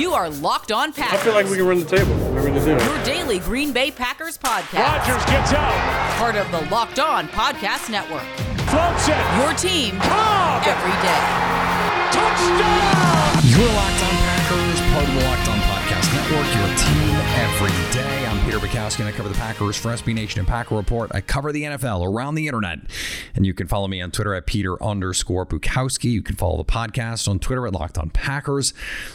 You are Locked On Packers. I feel like we can run the table. We're going to do it. Your daily Green Bay Packers podcast. Rodgers gets out. Part of the Locked On Podcast Network. Floats it. Your team Cobb. every day. Touchdown. You're Locked On Packers, part of the Locked On Podcast Network, your team every day. I'm Peter Bukowski, and I cover the Packers for SB Nation and Packer Report. I cover the NFL around the internet, and you can follow me on Twitter at Peter underscore Bukowski. You can follow the podcast on Twitter at Locked On Packers.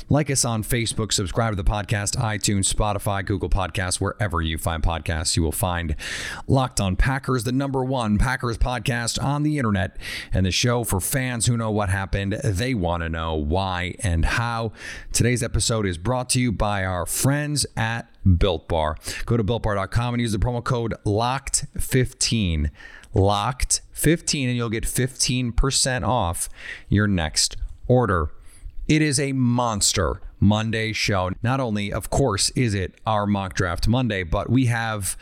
Like us on Facebook, subscribe to the podcast, iTunes, Spotify, Google Podcasts, wherever you find podcasts, you will find Locked On Packers, the number one Packers podcast on the internet, and the show for fans who know what happened. They want to know why and how. Today's episode is brought to you by our friends at Built Bar. Go to builtbar.com and use the promo code LOCKED15. LOCKED15, and you'll get 15% off your next order. It is a monster Monday show. Not only, of course, is it our mock draft Monday, but we have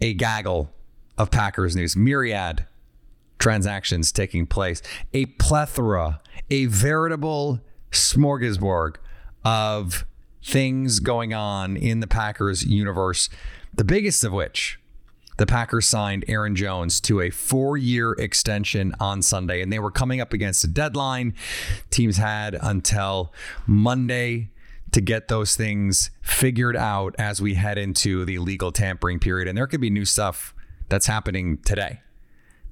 a gaggle of Packers news, myriad transactions taking place, a plethora, a veritable smorgasbord of things going on in the Packers universe. The biggest of which, the Packers signed Aaron Jones to a four year extension on Sunday, and they were coming up against a deadline. Teams had until Monday to get those things figured out as we head into the legal tampering period. And there could be new stuff that's happening today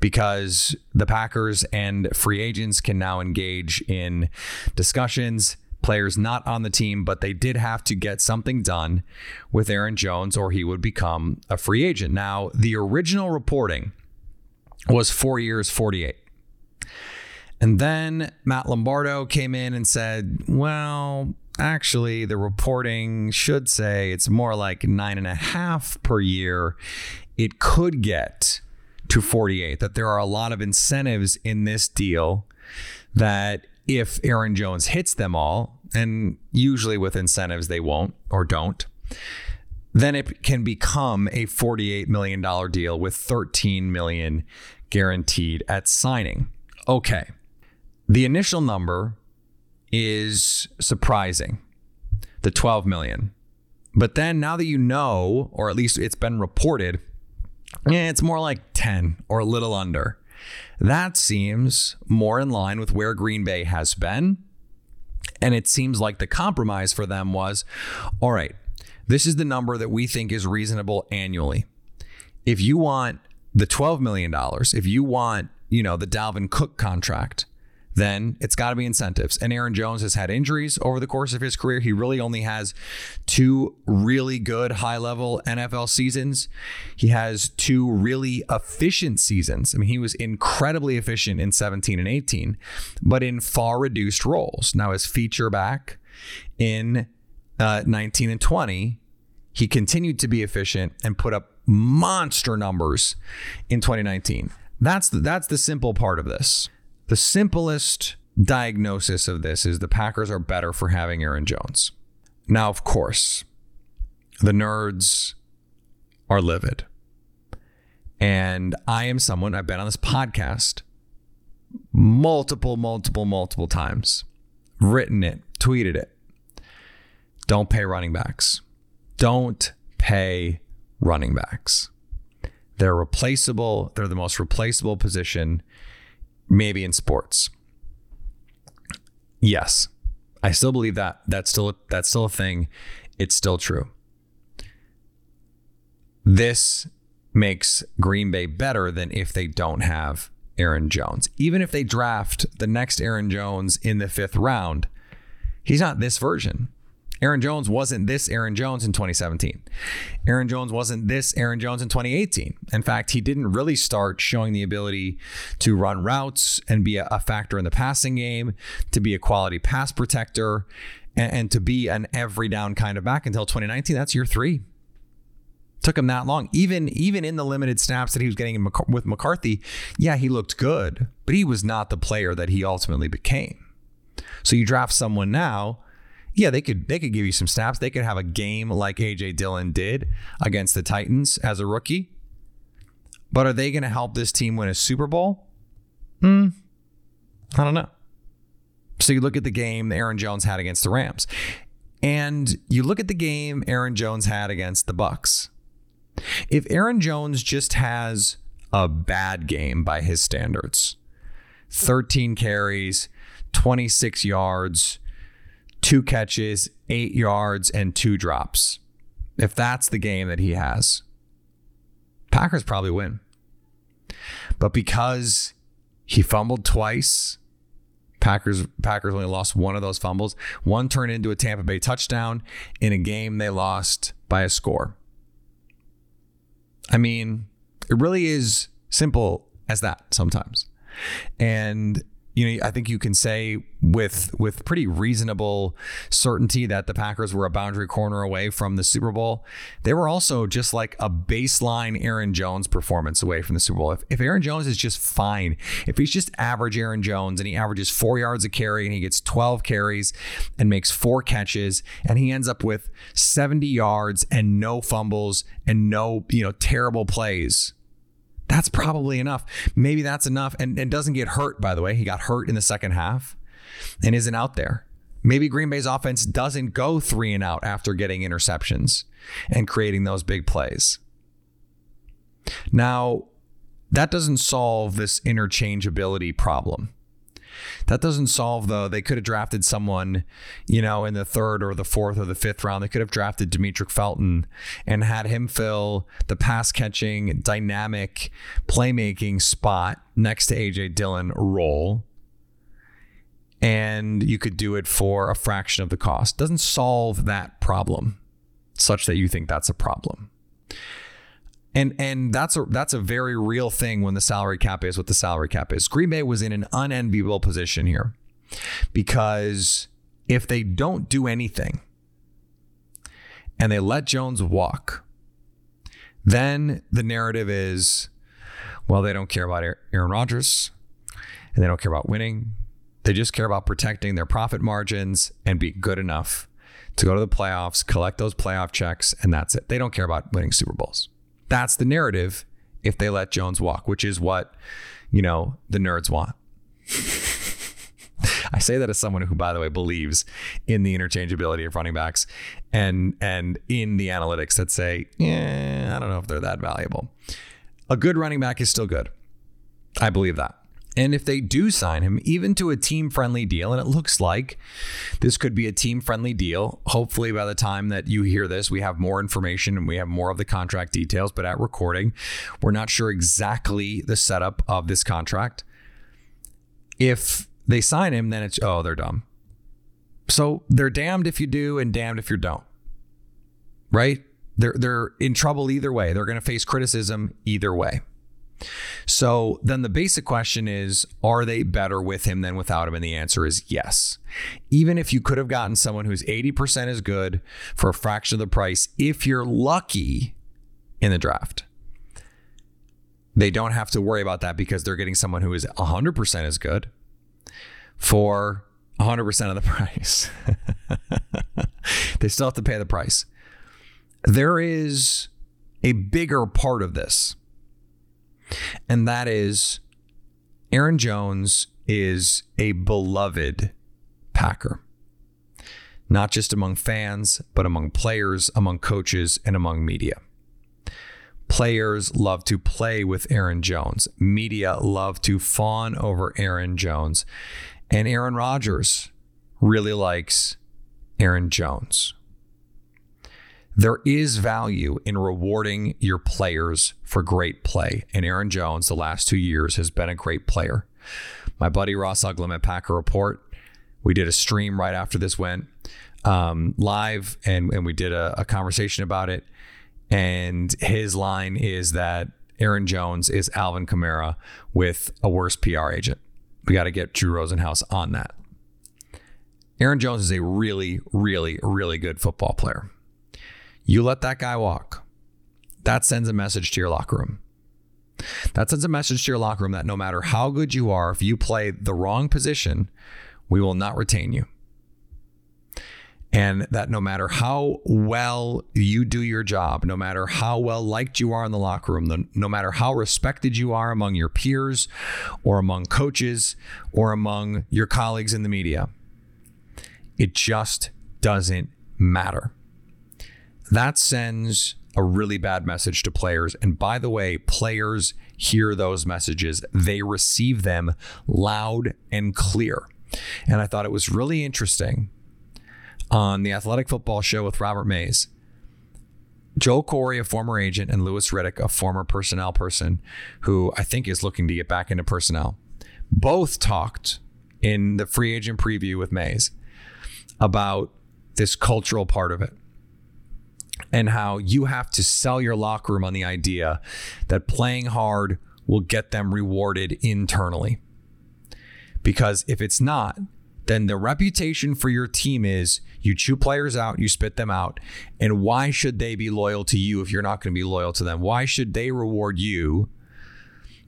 because the Packers and free agents can now engage in discussions. Players not on the team, but they did have to get something done with Aaron Jones or he would become a free agent. Now, the original reporting was four years, 48. And then Matt Lombardo came in and said, well, actually, the reporting should say it's more like nine and a half per year. It could get to 48, that there are a lot of incentives in this deal that if Aaron Jones hits them all, and usually with incentives they won't or don't, then it can become a $48 million deal with 13 million guaranteed at signing. Okay. The initial number is surprising. The 12 million. But then now that you know, or at least it's been reported, eh, it's more like 10 or a little under. That seems more in line with where Green Bay has been. And it seems like the compromise for them was all right, this is the number that we think is reasonable annually. If you want the $12 million, if you want, you know, the Dalvin Cook contract, then it's got to be incentives. And Aaron Jones has had injuries over the course of his career. He really only has two really good high level NFL seasons. He has two really efficient seasons. I mean, he was incredibly efficient in 17 and 18, but in far reduced roles. Now, his feature back in uh, 19 and 20, he continued to be efficient and put up monster numbers in 2019. That's the, that's the simple part of this. The simplest diagnosis of this is the Packers are better for having Aaron Jones. Now, of course, the nerds are livid. And I am someone, I've been on this podcast multiple, multiple, multiple times, written it, tweeted it. Don't pay running backs. Don't pay running backs. They're replaceable. They're the most replaceable position maybe in sports. Yes, I still believe that. That's still that's still a thing. It's still true. This makes Green Bay better than if they don't have Aaron Jones. Even if they draft the next Aaron Jones in the fifth round, he's not this version. Aaron Jones wasn't this Aaron Jones in 2017. Aaron Jones wasn't this Aaron Jones in 2018. In fact, he didn't really start showing the ability to run routes and be a, factor in the passing game, to be a quality pass protector, and, and to be an every down kind of back until 2019. That's year three. Took him that long. Even even in the limited snaps that he was getting with McCarthy, yeah, he looked good, but he was not the player that he ultimately became. So you draft someone now yeah, they could they could give you some snaps. They could have a game like AJ Dillon did against the Titans as a rookie. But are they going to help this team win a Super Bowl? Hmm. I don't know. So you look at the game Aaron Jones had against the Rams. And you look at the game Aaron Jones had against the Bucs. If Aaron Jones just has a bad game by his standards, 13 carries, 26 yards, two catches, eight yards, and two drops. If that's the game that he has, Packers probably win. But because he fumbled twice, Packers Packers only lost one of those fumbles. One turned into a Tampa Bay touchdown in a game they lost by a score. I mean, it really is simple as that sometimes. And you know, I think you can say with with pretty reasonable certainty that the Packers were a boundary corner away from the Super Bowl. They were also just like a baseline Aaron Jones performance away from the Super Bowl. If, if Aaron Jones is just fine, if he's just average Aaron Jones and he averages four yards a carry and he gets 12 carries and makes four catches and he ends up with 70 yards and no fumbles and no, you know, terrible plays that's probably enough. Maybe that's enough. And, and doesn't get hurt, by the way. He got hurt in the second half and isn't out there. Maybe Green Bay's offense doesn't go three and out after getting interceptions and creating those big plays. Now, that doesn't solve this interchangeability problem. That doesn't solve though. They could have drafted someone, you know, in the third or the fourth or the fifth round. They could have drafted Demetric Felton and had him fill the pass catching, dynamic playmaking spot next to AJ Dillon role. And you could do it for a fraction of the cost. Doesn't solve that problem such that you think that's a problem. And and that's a that's a very real thing when the salary cap is what the salary cap is. Green Bay was in an unenviable position here because if they don't do anything and they let Jones walk, then the narrative is, well, they don't care about Aaron Rodgers and they don't care about winning. They just care about protecting their profit margins and be good enough to go to the playoffs, collect those playoff checks, and that's it. They don't care about winning Super Bowls. That's the narrative if they let Jones walk, which is what, you know, the nerds want. I say that as someone who, by the way, believes in the interchangeability of running backs and and in the analytics that say, yeah, I don't know if they're that valuable. A good running back is still good. I believe that. And if they do sign him, even to a team friendly deal, and it looks like this could be a team friendly deal, hopefully by the time that you hear this, we have more information and we have more of the contract details. But at recording, we're not sure exactly the setup of this contract. If they sign him, then it's, oh, they're dumb. So they're damned if you do and damned if you don't. Right? They're, they're in trouble either way. They're going to face criticism either way. So then the basic question is Are they better with him than without him? And the answer is yes. Even if you could have gotten someone who's 80% as good for a fraction of the price, if you're lucky in the draft, they don't have to worry about that because they're getting someone who is 100% as good for 100% of the price. they still have to pay the price. There is a bigger part of this and that is Aaron Jones is a beloved Packer, not just among fans, but among players, among coaches, and among media. Players love to play with Aaron Jones. Media love to fawn over Aaron Jones. And Aaron Rodgers really likes Aaron Jones. There is value in rewarding your players for great play. And Aaron Jones, the last two years, has been a great player. My buddy Ross Uglem at Packer Report, we did a stream right after this went. um, live, and and we did a, a conversation about it. And his line is that Aaron Jones is Alvin Kamara with a worse PR agent. We got to get Drew Rosenhaus on that. Aaron Jones is a really, really, really good football player. You let that guy walk. That sends a message to your locker room. That sends a message to your locker room that no matter how good you are, if you play the wrong position, we will not retain you. And that no matter how well you do your job, no matter how well liked you are in the locker room, no matter how respected you are among your peers or among coaches or among your colleagues in the media, it just doesn't matter. That sends a really bad message to players. And by the way, players hear those messages, they receive them loud and clear. And I thought it was really interesting on the Athletic Football Show with Robert Mays. Joel Corry, a former agent, and Louis Riddick, a former personnel person who I think is looking to get back into personnel, both talked in the free agent preview with Mays about this cultural part of it and how you have to sell your locker room on the idea that playing hard will get them rewarded internally. Because if it's not, then the reputation for your team is you chew players out, you spit them out. And why should they be loyal to you if you're not going to be loyal to them? Why should they reward you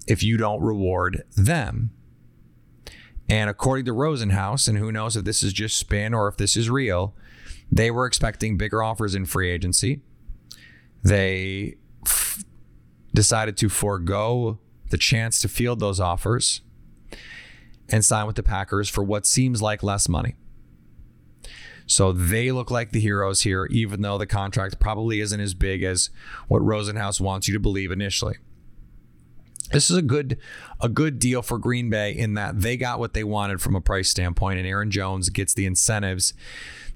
if you don't reward them? And according to Rosenhaus, and who knows if this is just spin or if this is real, they were expecting bigger offers in free agency. They f- decided to forego the chance to field those offers and sign with the Packers for what seems like less money. So they look like the heroes here, even though the contract probably isn't as big as what Rosenhaus wants you to believe initially. This is a good a good deal for Green Bay in that they got what they wanted from a price standpoint, and Aaron Jones gets the incentives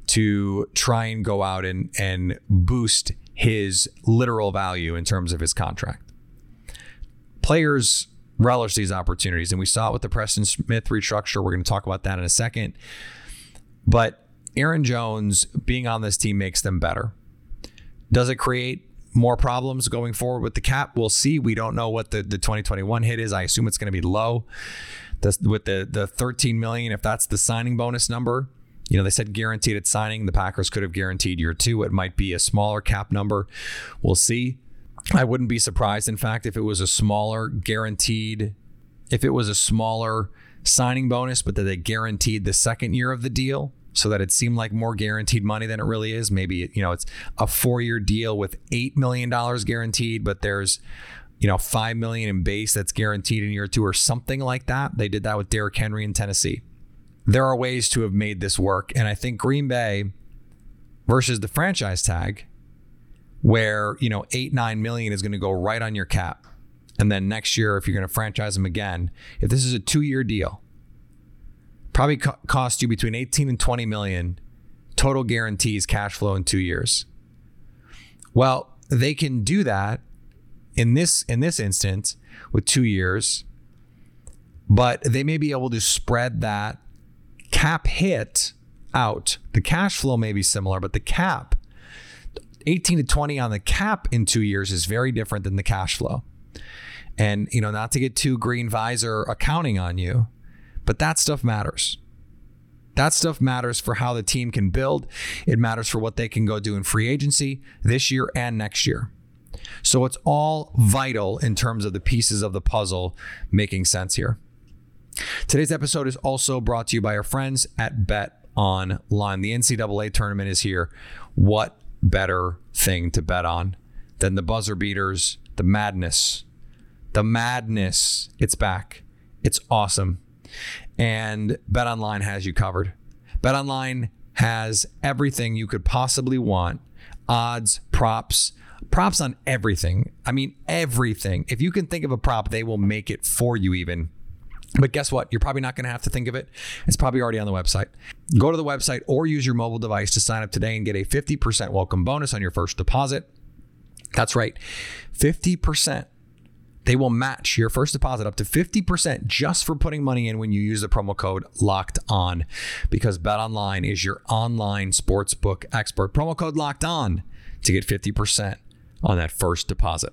to try and go out and and boost his literal value in terms of his contract. Players relish these opportunities, and we saw it with the Preston Smith restructure. We're going to talk about that in a second. But Aaron Jones being on this team makes them better. Does it create more problems going forward with the cap? We'll see. We don't know what the, the 2021 hit is. I assume it's going to be low. With the the 13 million, if that's the signing bonus number, you know, they said guaranteed at signing. The Packers could have guaranteed year two. It might be a smaller cap number. We'll see. I wouldn't be surprised, in fact, if it was a smaller guaranteed, if it was a smaller signing bonus, but that they guaranteed the second year of the deal so that it seemed like more guaranteed money than it really is. Maybe, you know, it's a four year deal with $8 million guaranteed, but there's, you know, 5 million in base that's guaranteed in year two or something like that. They did that with Derrick Henry in Tennessee. There are ways to have made this work. And I think Green Bay versus the franchise tag where you know eight nine million is going to go right on your cap and then next year if you're going to franchise them again if this is a two year deal probably co- cost you between 18 and 20 million total guarantees cash flow in two years well they can do that in this in this instance with two years but they may be able to spread that cap hit out the cash flow may be similar but the cap 18 to 20 on the cap in two years is very different than the cash flow. And, you know, not to get too green visor accounting on you, but that stuff matters. That stuff matters for how the team can build. It matters for what they can go do in free agency this year and next year. So it's all vital in terms of the pieces of the puzzle making sense here. Today's episode is also brought to you by our friends at Bet Online. The NCAA tournament is here. What better thing to bet on than the buzzer beaters, the madness. The madness. It's back. It's awesome. And Bet Online has you covered. Bet Online has everything you could possibly want odds, props, props on everything. I mean, everything. If you can think of a prop, they will make it for you, even. But guess what? You're probably not going to have to think of it. It's probably already on the website. Go to the website or use your mobile device to sign up today and get a 50% welcome bonus on your first deposit. That's right, 50% They will match your first deposit up to 50% just for putting money in when you use the promo code locked on because BetOnline is your online sportsbook expert. Promo code locked on to get 50% on that first deposit.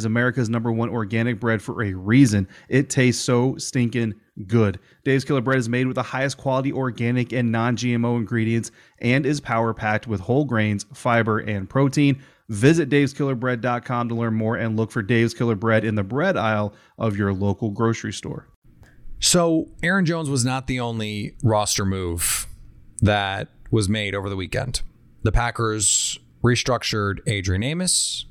is America's number one organic bread for a reason. It tastes so stinking good. Dave's Killer Bread is made with the highest quality organic and non GMO ingredients and is power packed with whole grains, fiber, and protein. Visit daveskillerbread.com to learn more and look for Dave's Killer Bread in the bread aisle of your local grocery store. So, Aaron Jones was not the only roster move that was made over the weekend. The Packers restructured Adrian Amos,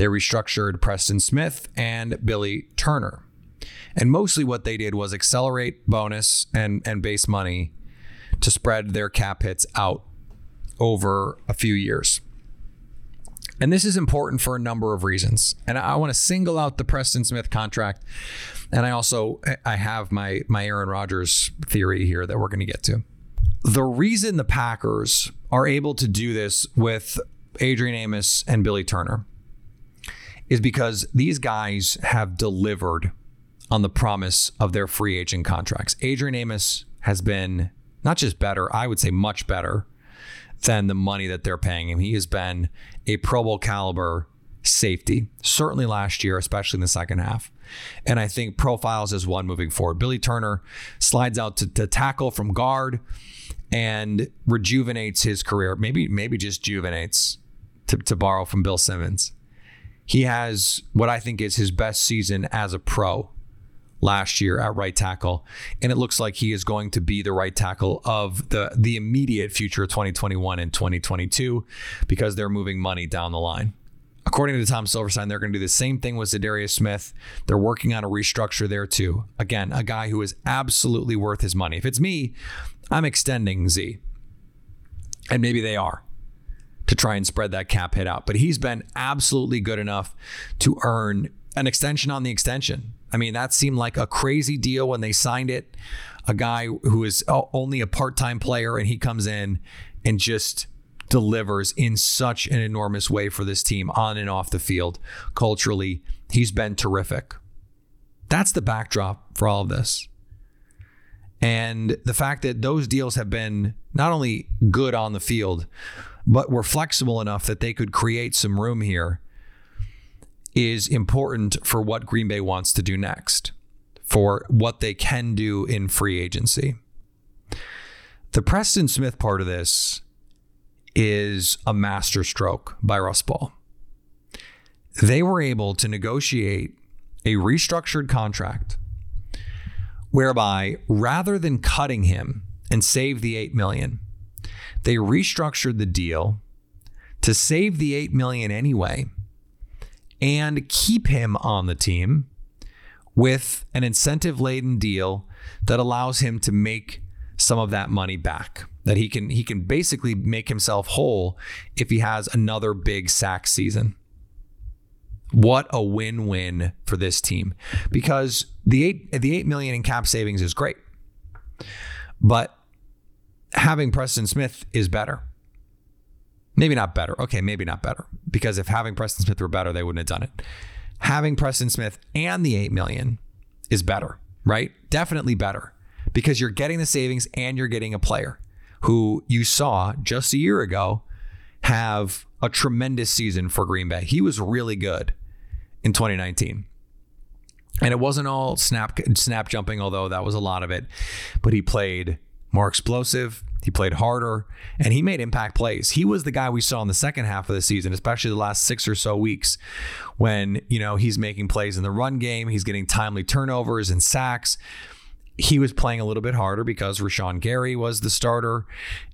they restructured Preston Smith and Billy Turner. And mostly what they did was accelerate bonus and, and base money to spread their cap hits out over a few years. And this is important for a number of reasons. And I want to single out the Preston Smith contract. And I also I have my my Aaron Rodgers theory here that we're going to get to. The reason the Packers are able to do this with Adrian Amos and Billy Turner is because these guys have delivered on the promise of their free agent contracts. Adrian Amos has been not just better, I would say much better than the money that they're paying him. He has been a Pro Bowl caliber safety, certainly last year, especially in the second half. And I think profiles as one moving forward. Billy Turner slides out to, to tackle from guard and rejuvenates his career. Maybe, maybe just juvenates to, to borrow from Bill Simmons. He has what I think is his best season as a pro last year at right tackle, and it looks like he is going to be the right tackle of the the immediate future of 2021 and 2022 because they're moving money down the line. According to Tom Silverstein, they're going to do the same thing with Za'Darius Smith. They're working on a restructure there too. Again, a guy who is absolutely worth his money. If it's me, I'm extending Z. And maybe they are to try and spread that cap hit out. But he's been absolutely good enough to earn an extension on the extension. I mean, that seemed like a crazy deal when they signed it. A guy who is only a part time player and he comes in and just delivers in such an enormous way for this team on and off the field. Culturally, he's been terrific. That's the backdrop for all of this. And the fact that those deals have been not only good on the field, but were flexible enough that they could create some room here is important for what Green Bay wants to do next, for what they can do in free agency. The Preston Smith part of this is a masterstroke by Russ Ball. They were able to negotiate a restructured contract whereby rather than cutting him and save the 8 million, they restructured the deal to save the 8 million anyway and keep him on the team with an incentive laden deal that allows him to make some of that money back that he can he can basically make himself whole if he has another big sack season. What a win-win for this team because the 8 the 8 million in cap savings is great but having Preston Smith is better. Maybe not better. Okay, maybe not better. Because if having Preston Smith were better, they wouldn't have done it. Having Preston Smith and the 8 million is better, right? Definitely better. Because you're getting the savings and you're getting a player who you saw just a year ago have a tremendous season for Green Bay. He was really good in 2019. And it wasn't all snap snap jumping, although that was a lot of it. But he played more explosive. He played harder and he made impact plays. He was the guy we saw in the second half of the season, especially the last six or so weeks when, you know, he's making plays in the run game, he's getting timely turnovers and sacks. he was playing a little bit harder because Rashan Gary was the starter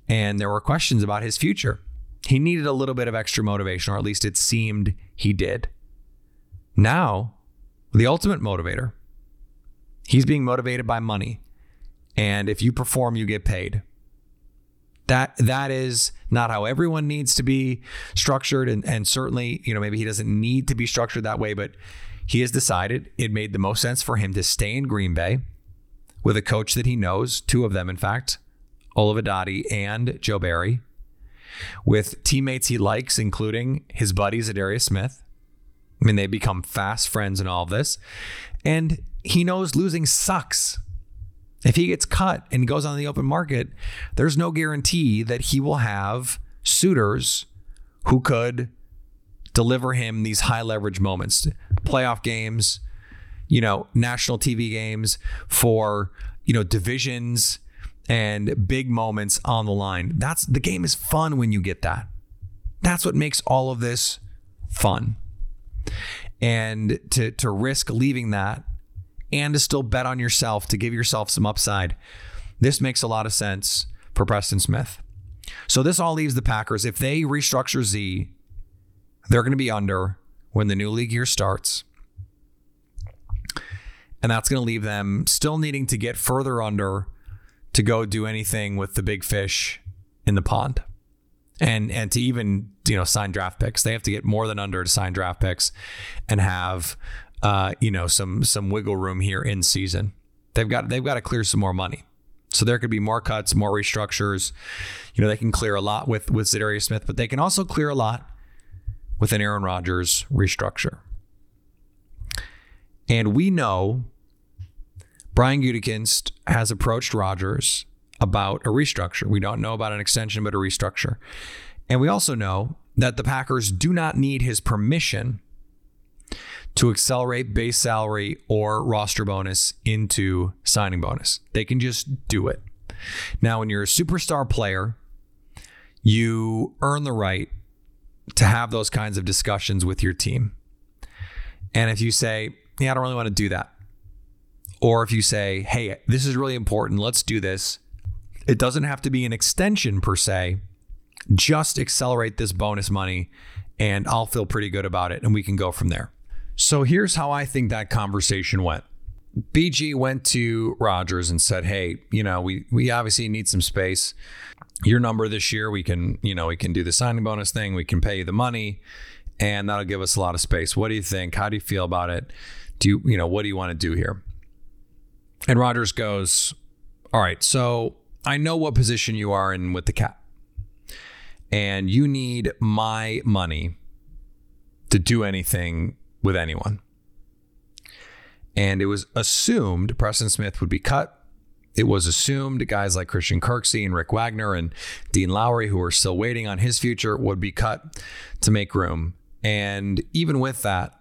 and there were questions about his future. He needed a little bit of extra motivation, or at least it seemed he did. Now, the ultimate motivator, he's being motivated by money. And if you perform, you get paid. That that is not how everyone needs to be structured. And, and certainly, you know, maybe he doesn't need to be structured that way, but he has decided it made the most sense for him to stay in Green Bay with a coach that he knows, two of them, in fact, Olivadotti and Joe Barry, with teammates he likes, including his buddies, Za'Darius Smith. I mean, they become fast friends in all of this. And he knows losing sucks. If he gets cut and goes on the open market, there's no guarantee that he will have suitors who could deliver him these high leverage moments, playoff games, you know, national TV games for, you know, divisions and big moments on the line. That's the game is fun when you get that. That's what makes all of this fun. And to to risk leaving that and to still bet on yourself to give yourself some upside. This makes a lot of sense for Preston Smith. So this all leaves the Packers if they restructure Z, they're going to be under when the new league year starts. And that's going to leave them still needing to get further under to go do anything with the big fish in the pond. And and to even, you know, sign draft picks. They have to get more than under to sign draft picks and have uh, you know, some some wiggle room here in season. They've got they've got to clear some more money. So there could be more cuts, more restructures. You know, they can clear a lot with with Za'Darius Smith, but they can also clear a lot with an Aaron Rodgers restructure. And we know Brian Gutekunst has approached Rodgers about a restructure. We don't know about an extension, but a restructure. And we also know that the Packers do not need his permission to accelerate base salary or roster bonus into signing bonus. They can just do it. Now, when you're a superstar player, you earn the right to have those kinds of discussions with your team. And if you say, yeah, I don't really want to do that. Or if you say, hey, this is really important, let's do this. It doesn't have to be an extension per se. Just accelerate this bonus money and I'll feel pretty good about it and we can go from there. So here's how I think that conversation went. BG went to Rodgers and said, "Hey, you know, we we obviously need some space. Your number this year, we can, you know, we can do the signing bonus thing. We can pay you the money, and that'll give us a lot of space. What do you think? How do you feel about it? Do you, you know, what do you want to do here?" And Rodgers goes, "All right, so I know what position you are in with the cap, and you need my money to do anything with anyone. And it was assumed Preston Smith would be cut. It was assumed guys like Christian Kirksey and Rick Wagner and Dean Lowry, who are still waiting on his future, would be cut to make room. And even with that,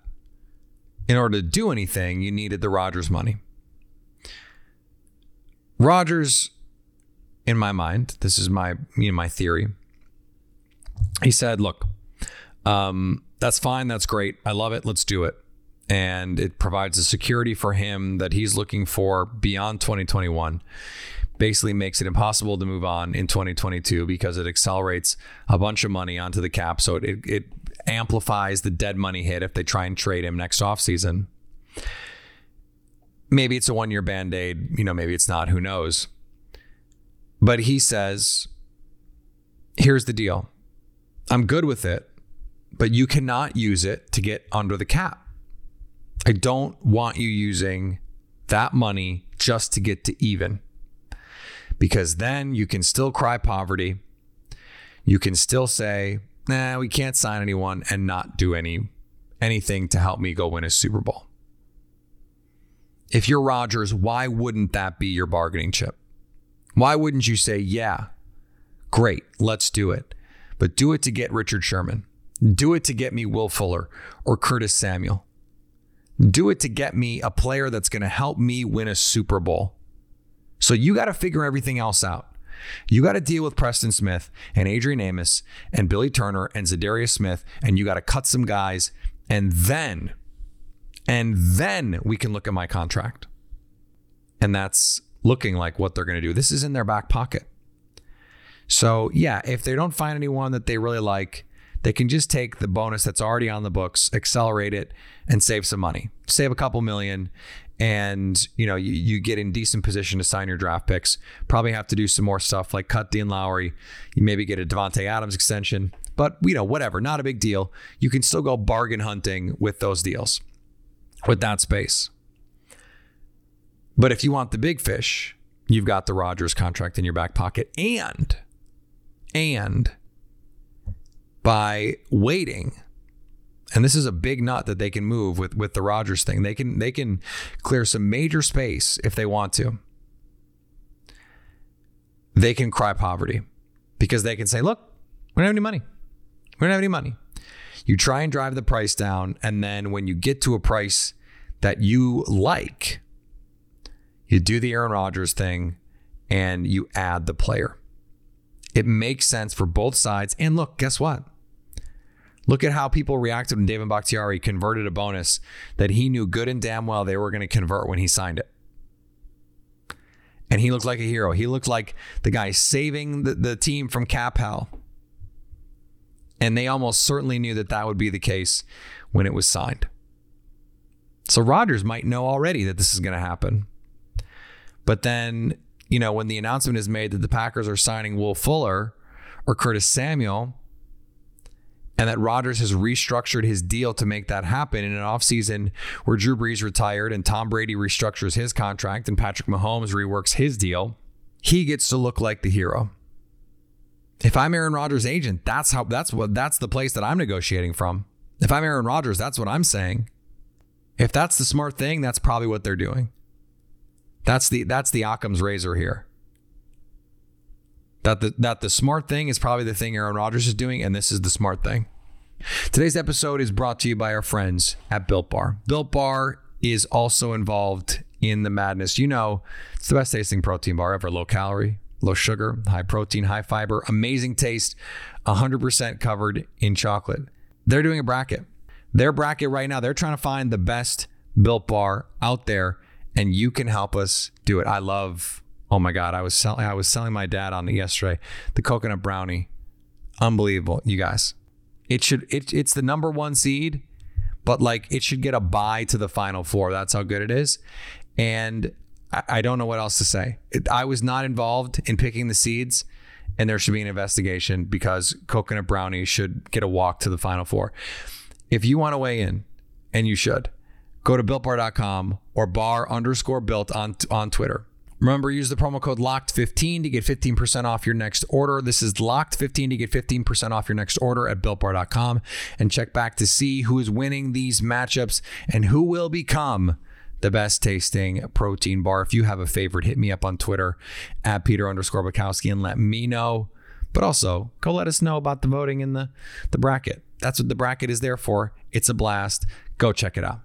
in order to do anything, you needed the Rodgers money. Rodgers, in my mind, this is my you know, my theory. He said, "Look, um, that's fine. That's great. I love it. Let's do it. And it provides a security for him that he's looking for beyond 2021. Basically, makes it impossible to move on in 2022 because it accelerates a bunch of money onto the cap. So it, it amplifies the dead money hit if they try and trade him next offseason. Maybe it's a one year band aid. You know, maybe it's not. Who knows? But he says, here's the deal I'm good with it but you cannot use it to get under the cap. I don't want you using that money just to get to even because then you can still cry poverty. You can still say, nah, we can't sign anyone and not do any anything to help me go win a Super Bowl. If you're Rodgers, why wouldn't that be your bargaining chip? Why wouldn't you say, yeah, great, let's do it, but do it to get Richard Sherman? Do it to get me Will Fuller or Curtis Samuel. Do it to get me a player that's going to help me win a Super Bowl. So you got to figure everything else out. You got to deal with Preston Smith and Adrian Amos and Billy Turner and Za'Darius Smith, and you got to cut some guys, and then, and then we can look at my contract. And that's looking like what they're going to do. This is in their back pocket. So, yeah, if they don't find anyone that they really like, they can just take the bonus that's already on the books, accelerate it, and save some money. Save a couple million, and you know you, you get in decent position to sign your draft picks. Probably have to do some more stuff like cut Dean Lowry. You maybe get a Davante Adams extension, but you know whatever, not a big deal. You can still go bargain hunting with those deals, with that space. But if you want the big fish, you've got the Rodgers contract in your back pocket, and and by waiting and this is a big nut that they can move with with the Rodgers thing. They can they can clear some major space if they want to. They can cry poverty because they can say, "Look, we don't have any money. We don't have any money." You try and drive the price down, and then when you get to a price that you like, you do the Aaron Rodgers thing and you add the player. It makes sense for both sides. And look, guess what? Look at how people reacted when David Bakhtiari converted a bonus that he knew good and damn well they were going to convert when he signed it. And he looked like a hero. He looked like the guy saving the, the team from cap hell. And they almost certainly knew that that would be the case when it was signed. So Rodgers might know already that this is going to happen. But then, you know, when the announcement is made that the Packers are signing Will Fuller or Curtis Samuel, and that Rodgers has restructured his deal to make that happen in an offseason where Drew Brees retired and Tom Brady restructures his contract and Patrick Mahomes reworks his deal, he gets to look like the hero. If I'm Aaron Rodgers' agent, that's how that's what that's the place that I'm negotiating from. If I'm Aaron Rodgers, that's what I'm saying. If that's the smart thing, that's probably what they're doing. That's the that's the Occam's razor here. That the that the smart thing is probably the thing Aaron Rodgers is doing, and this is the smart thing. Today's episode is brought to you by our friends at Built Bar. Built Bar is also involved in the madness. You know, it's the best tasting protein bar ever. Low calorie, low sugar, high protein, high fiber, amazing taste, 100% covered in chocolate. They're doing a bracket. Their bracket right now, they're trying to find the best Built Bar out there, and you can help us do it. I love Oh my God, I was selling I was selling my dad on it yesterday. The coconut brownie. Unbelievable, you guys. It should it, it's the number one seed, but like it should get a bye to the final four. That's how good it is. And I, I don't know what else to say. It, I was not involved in picking the seeds, and there should be an investigation because coconut brownie should get a walk to the final four. If you want to weigh in, and you should, go to builtbar.com or bar underscore built on on Twitter. Remember, use the promo code LOCKED15 to get 15% off your next order. This is LOCKED15 to get 15% off your next order at BuiltBar.com. And check back to see who is winning these matchups and who will become the best tasting protein bar. If you have a favorite, hit me up on Twitter at Peter underscore Bukowski and let me know. But also, go let us know about the voting in the, the bracket. That's what the bracket is there for. It's a blast. Go check it out.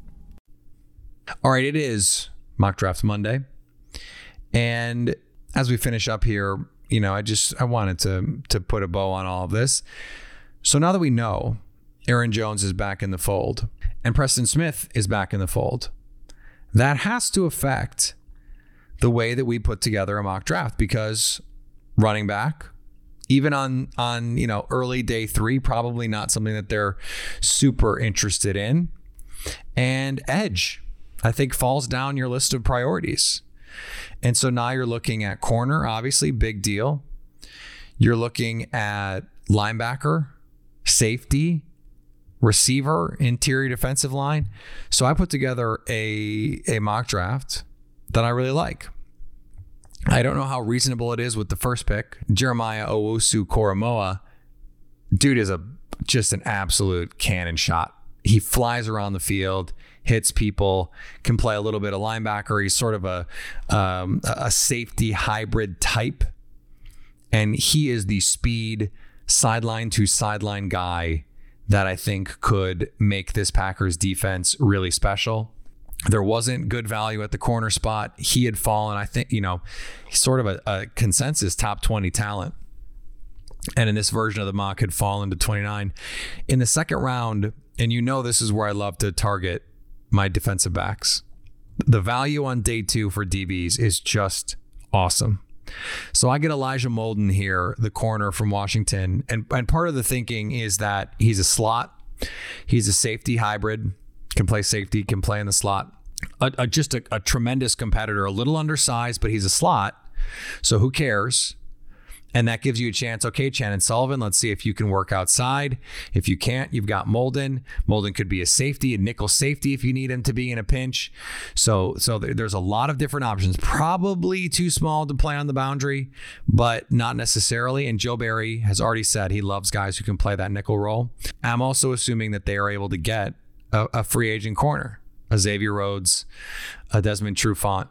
All right, it is mock draft Monday. And as we finish up here, you know, I just I wanted to to put a bow on all of this. So now that we know Aaron Jones is back in the fold and Preston Smith is back in the fold, that has to affect the way that we put together a mock draft because running back, even on on you know early day three, probably not something that they're super interested in. And edge, I think, falls down your list of priorities. And so now you're looking at corner, obviously, big deal. You're looking at linebacker, safety, receiver, interior defensive line. So I put together a, a mock draft that I really like. I don't know how reasonable it is with the first pick. Jeremiah Owusu-Koramoah. dude is a just an absolute cannon shot. He flies around the field, hits people, can play a little bit of linebacker. He's sort of a um, a safety hybrid type, and he is the speed sideline to sideline guy that I think could make this Packers defense really special. There wasn't good value at the corner spot. He had fallen, I think, you know, sort of a, a consensus top 20 talent. And in this version of the mock had fallen to 29. In the second round, and you know this is where I love to target my defensive backs. The value on day two for DBs is just awesome. So I get Elijah Molden here, the corner from Washington. And, and part of the thinking is that he's a slot, he's a safety hybrid, can play safety, can play in the slot. A, a, just a, a tremendous competitor, a little undersized, but he's a slot. So who cares? And that gives you a chance. Okay, Chandon Sullivan, let's see if you can work outside. If you can't, you've got Molden. Molden could be a safety, a nickel safety if you need him to be in a pinch. So, so there's a lot of different options. Probably too small to play on the boundary, but not necessarily. And Joe Barry has already said he loves guys who can play that nickel role. I'm also assuming that they are able to get a, a free agent corner, a Xavier Rhodes, a Desmond Trufant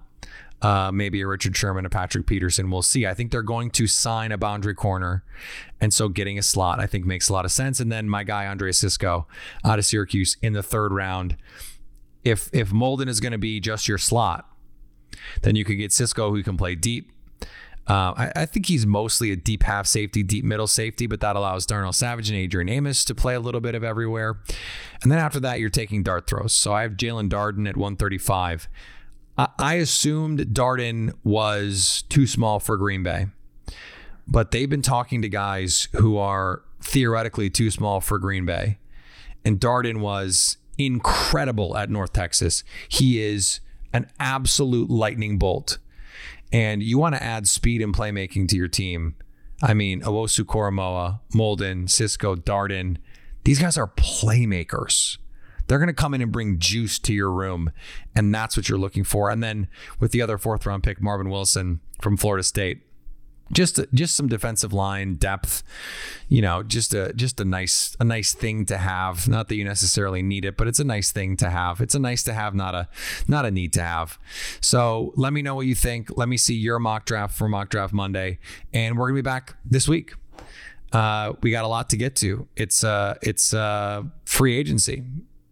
uh, maybe a Richard Sherman, a Patrick Peterson. We'll see. I think they're going to sign a boundary corner. And so getting a slot, I think, makes a lot of sense. And then my guy, Andre Cisco, out of Syracuse in the third round. If if Molden is going to be just your slot, then you could get Cisco who can play deep. Uh, I, I, think he's mostly a deep half safety, deep middle safety, but that allows Darnell Savage and Adrian Amos to play a little bit of everywhere. And then after that, you're taking dart throws. So I have Jaelon Darden at 135. I assumed Darden was too small for Green Bay, but they've been talking to guys who are theoretically too small for Green Bay. And Darden was incredible at North Texas. He is an absolute lightning bolt. And you want to add speed and playmaking to your team. I mean, Owusu-Koramoah, Molden, Cisco, Darden, these guys are playmakers. They're going to come in and bring juice to your room, and that's what you're looking for. And then with the other fourth round pick, Marvin Wilson from Florida State, just just some defensive line depth, you know, just a just a nice a nice thing to have. Not that you necessarily need it, but it's a nice thing to have. It's a nice to have, not a not a need to have. So let me know what you think. Let me see your mock draft for mock draft Monday, and we're gonna be back this week. Uh, we got a lot to get to. It's uh, it's uh, free agency.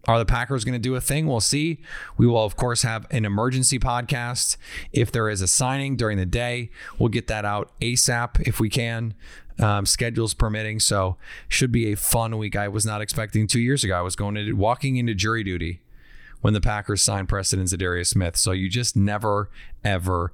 Are the Packers going to do a thing? We'll see. We will, of course, have an emergency podcast. If there is a signing during the day, we'll get that out ASAP if we can, um, schedules permitting. So, should be a fun week. I was not expecting two years ago. I was going to walking into jury duty when the Packers signed Preston and Za'Darius Smith. So, you just never, ever